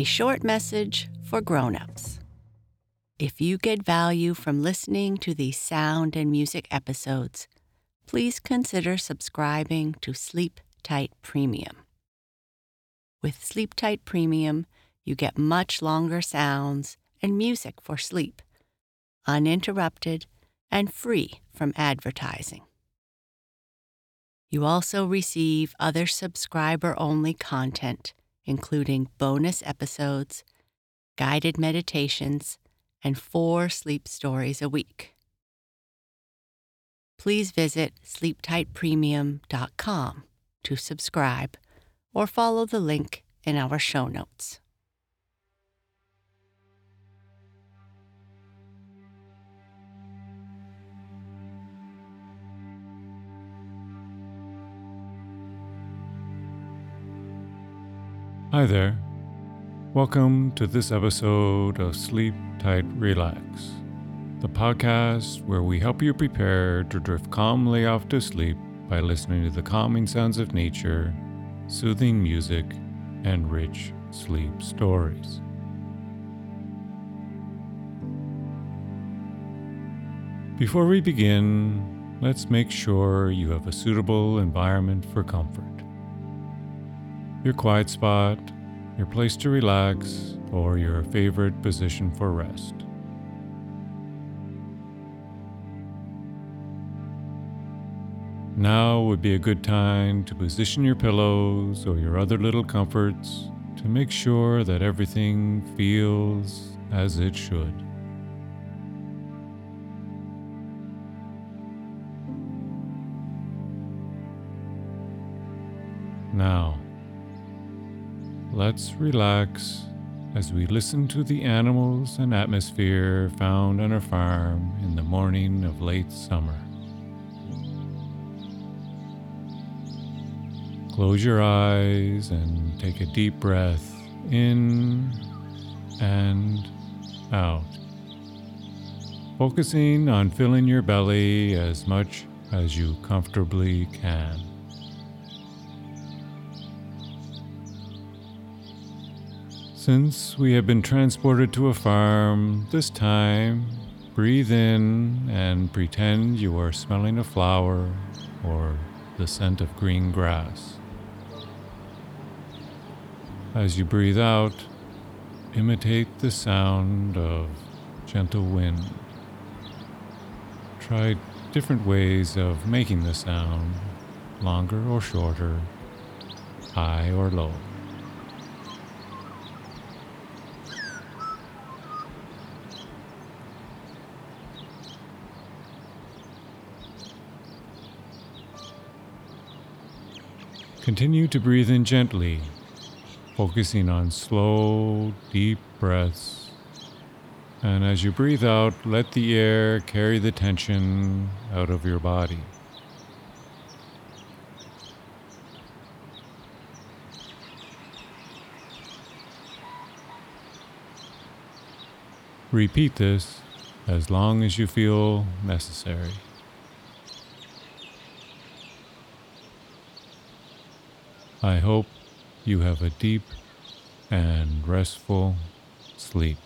A short message for grown-ups. If you get value from listening to these sound and music episodes, please consider subscribing to Sleep Tight Premium. With Sleep Tight Premium, you get much longer sounds and music for sleep, uninterrupted and free from advertising. You also receive other subscriber only content including bonus episodes, guided meditations, and four sleep stories a week. Please visit sleeptightpremium.com to subscribe or follow the link in our show notes. Hi there. Welcome to this episode of Sleep Tight Relax, the podcast where we help you prepare to drift calmly off to sleep by listening to the calming sounds of nature, soothing music, and rich sleep stories. Before we begin, let's make sure you have a suitable environment for comfort your quiet spot, your place to relax, or your favorite position for rest. Now would be a good time to position your pillows or your other little comforts to make sure that everything feels as it should. Now, Let's relax as we listen to the animals and atmosphere found on our farm in the morning of late summer. Close your eyes and take a deep breath in and out, focusing on filling your belly as much as you comfortably can. Since we have been transported to a farm, this time breathe in and pretend you are smelling a flower or the scent of green grass. As you breathe out, imitate the sound of gentle wind. Try different ways of making the sound, longer or shorter, high or low. Continue to breathe in gently, focusing on slow, deep breaths. And as you breathe out, let the air carry the tension out of your body. Repeat this as long as you feel necessary. I hope you have a deep and restful sleep.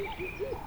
Woo-hoo-hoo!